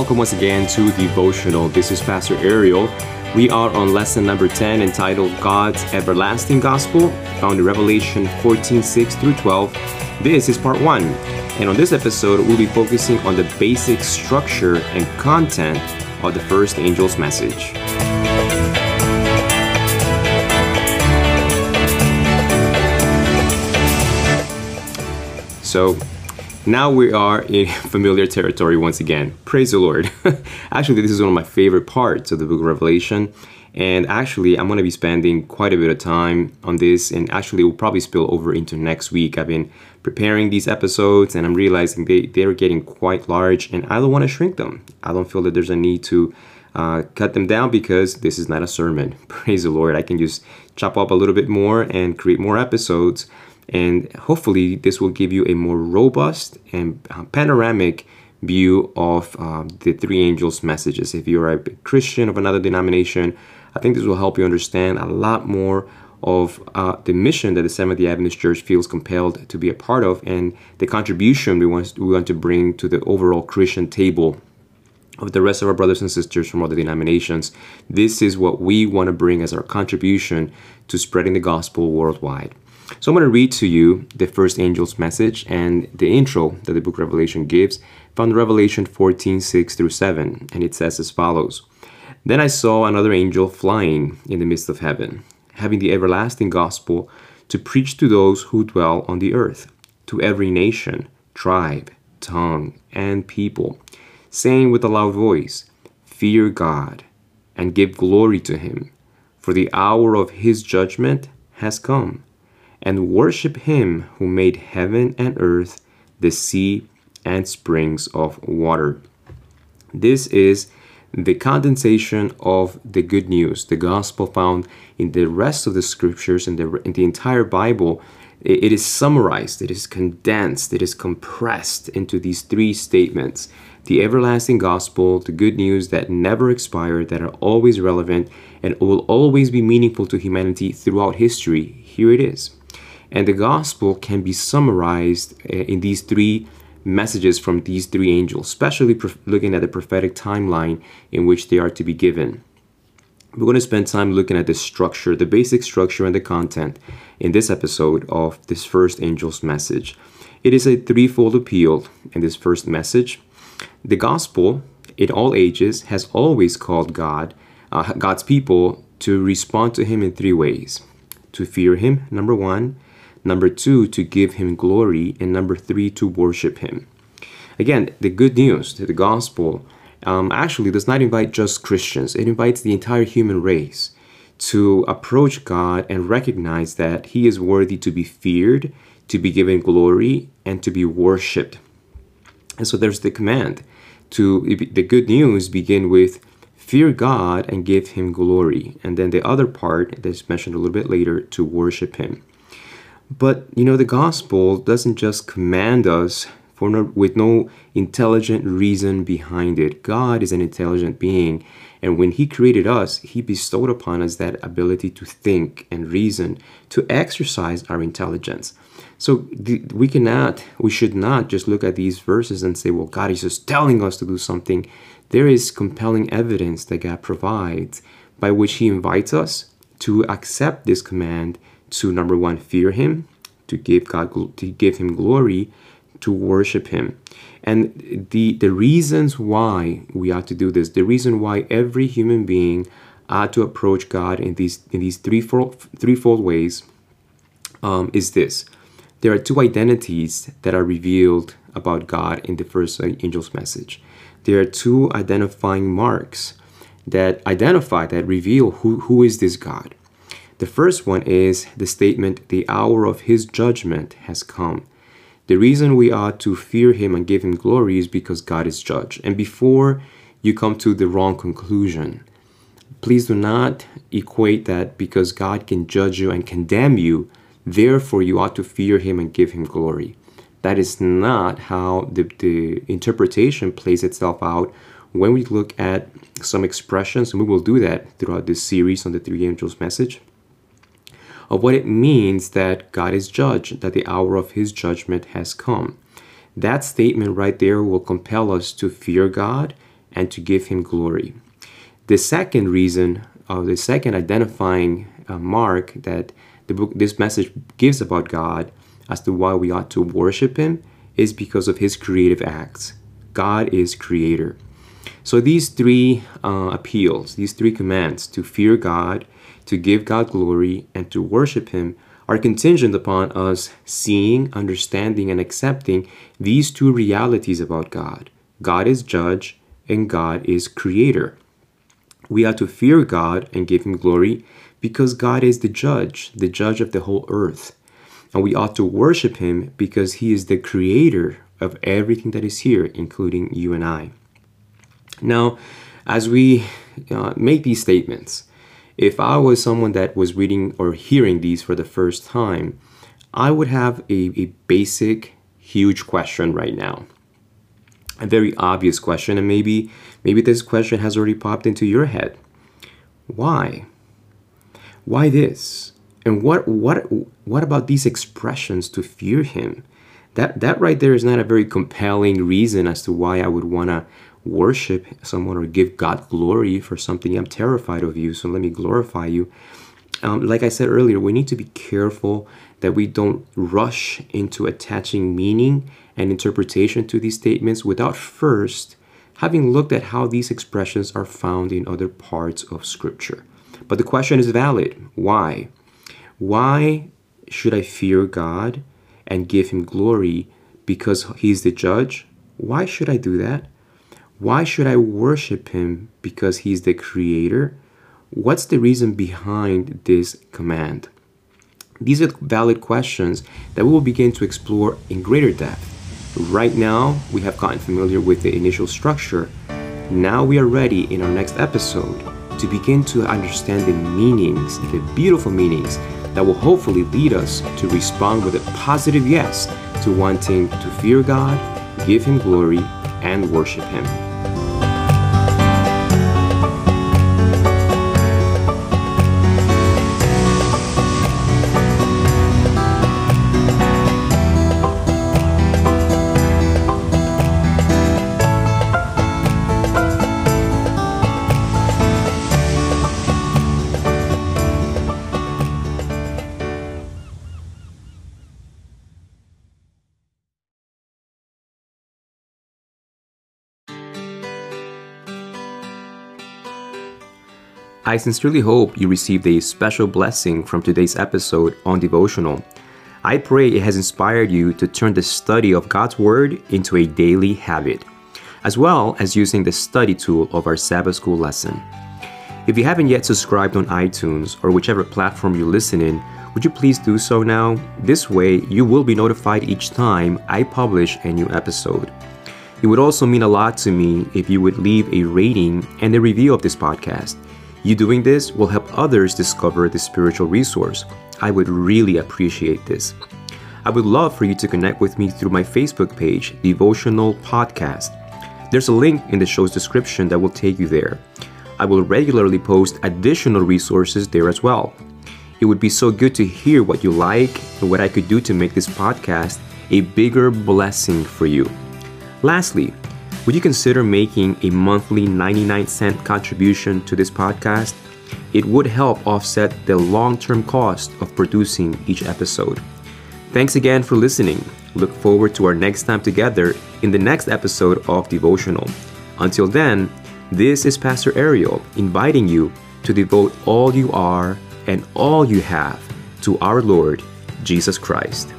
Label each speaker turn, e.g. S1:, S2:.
S1: Welcome once again to Devotional. This is Pastor Ariel. We are on lesson number 10 entitled God's Everlasting Gospel, found in Revelation 14 6 through 12. This is part 1. And on this episode, we'll be focusing on the basic structure and content of the first angel's message. So, now we are in familiar territory once again. Praise the Lord. actually, this is one of my favorite parts of the book of Revelation. And actually, I'm going to be spending quite a bit of time on this, and actually, it will probably spill over into next week. I've been preparing these episodes, and I'm realizing they, they're getting quite large, and I don't want to shrink them. I don't feel that there's a need to uh, cut them down because this is not a sermon. Praise the Lord. I can just chop up a little bit more and create more episodes and hopefully this will give you a more robust and uh, panoramic view of uh, the three angels messages if you're a christian of another denomination i think this will help you understand a lot more of uh, the mission that the Seventh-day Adventist Church feels compelled to be a part of and the contribution we want, we want to bring to the overall Christian table of the rest of our brothers and sisters from other denominations. This is what we want to bring as our contribution to spreading the gospel worldwide. So I'm going to read to you the first angel's message and the intro that the book Revelation gives found Revelation 14 6 through 7. And it says as follows Then I saw another angel flying in the midst of heaven, having the everlasting gospel to preach to those who dwell on the earth, to every nation, tribe, tongue, and people, saying with a loud voice, Fear God, and give glory to him, for the hour of his judgment has come and worship him who made heaven and earth, the sea, and springs of water. This is the condensation of the good news, the gospel found in the rest of the scriptures and the, in the entire Bible. It is summarized, it is condensed, it is compressed into these three statements the everlasting gospel, the good news that never expire, that are always relevant, and will always be meaningful to humanity throughout history. Here it is. And the gospel can be summarized eh, in these three messages from these three angels, especially looking at the prophetic timeline in which they are to be given. We're going to spend time looking at the structure, the basic structure, and the content in this episode of this first angel's message. It is a threefold appeal in this first message. The gospel, in all ages, has always called God, uh, God's people, to respond to Him in three ways: to fear Him, number one; Number two, to give him glory. And number three, to worship him. Again, the good news, the gospel, um, actually does not invite just Christians, it invites the entire human race to approach God and recognize that He is worthy to be feared, to be given glory, and to be worshiped. And so there's the command to the good news begin with fear God and give Him glory. And then the other part that's mentioned a little bit later to worship Him. But you know, the gospel doesn't just command us for no, with no intelligent reason behind it. God is an intelligent being, and when He created us, He bestowed upon us that ability to think and reason, to exercise our intelligence. So the, we cannot, we should not just look at these verses and say, well, God is just telling us to do something. There is compelling evidence that God provides by which He invites us to accept this command to number one, fear Him, to give God to give Him glory, to worship Him. And the the reasons why we ought to do this, the reason why every human being ought to approach God in these in these threefold threefold ways, um, is this: there are two identities that are revealed about God in the first angel's message. There are two identifying marks that identify that reveal who, who is this God. The first one is the statement, the hour of his judgment has come. The reason we ought to fear him and give him glory is because God is judge. And before you come to the wrong conclusion, please do not equate that because God can judge you and condemn you, therefore you ought to fear him and give him glory. That is not how the, the interpretation plays itself out when we look at some expressions, and we will do that throughout this series on the three angels message of what it means that God is judge, that the hour of his judgment has come. That statement right there will compel us to fear God and to give Him glory. The second reason, or the second identifying uh, mark that the book, this message gives about God as to why we ought to worship Him is because of His creative acts. God is creator. So these three uh, appeals, these three commands to fear God, to give God glory, and to worship Him are contingent upon us seeing, understanding, and accepting these two realities about God God is judge, and God is creator. We are to fear God and give Him glory because God is the judge, the judge of the whole earth. And we ought to worship Him because He is the creator of everything that is here, including you and I. Now, as we uh, make these statements, if I was someone that was reading or hearing these for the first time, I would have a, a basic, huge question right now. A very obvious question, and maybe maybe this question has already popped into your head. Why? Why this? And what what what about these expressions to fear him? That that right there is not a very compelling reason as to why I would want to worship someone or give God glory for something. I'm terrified of you, so let me glorify you. Um, like I said earlier, we need to be careful that we don't rush into attaching meaning and interpretation to these statements without first having looked at how these expressions are found in other parts of Scripture. But the question is valid. Why? Why should I fear God and give Him glory because He's the judge? Why should I do that? Why should I worship him because he's the creator? What's the reason behind this command? These are valid questions that we will begin to explore in greater depth. Right now, we have gotten familiar with the initial structure. Now we are ready in our next episode to begin to understand the meanings, the beautiful meanings that will hopefully lead us to respond with a positive yes to wanting to fear God, give Him glory, and worship Him. I sincerely hope you received a special blessing from today's episode on devotional. I pray it has inspired you to turn the study of God's Word into a daily habit, as well as using the study tool of our Sabbath School lesson. If you haven't yet subscribed on iTunes or whichever platform you listen in, would you please do so now? This way, you will be notified each time I publish a new episode. It would also mean a lot to me if you would leave a rating and a review of this podcast. You doing this will help others discover this spiritual resource. I would really appreciate this. I would love for you to connect with me through my Facebook page, Devotional Podcast. There's a link in the show's description that will take you there. I will regularly post additional resources there as well. It would be so good to hear what you like and what I could do to make this podcast a bigger blessing for you. Lastly, would you consider making a monthly 99 cent contribution to this podcast? It would help offset the long term cost of producing each episode. Thanks again for listening. Look forward to our next time together in the next episode of Devotional. Until then, this is Pastor Ariel inviting you to devote all you are and all you have to our Lord Jesus Christ.